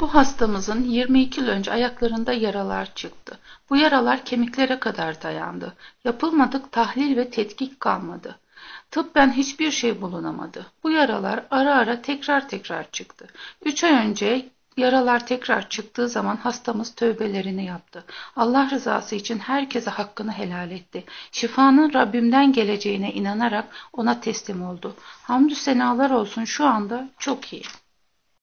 Bu hastamızın 22 yıl önce ayaklarında yaralar çıktı. Bu yaralar kemiklere kadar dayandı. Yapılmadık tahlil ve tetkik kalmadı. Tıbben hiçbir şey bulunamadı. Bu yaralar ara ara tekrar tekrar çıktı. 3 ay önce yaralar tekrar çıktığı zaman hastamız tövbelerini yaptı. Allah rızası için herkese hakkını helal etti. Şifanın Rabbimden geleceğine inanarak ona teslim oldu. Hamdü senalar olsun şu anda çok iyi.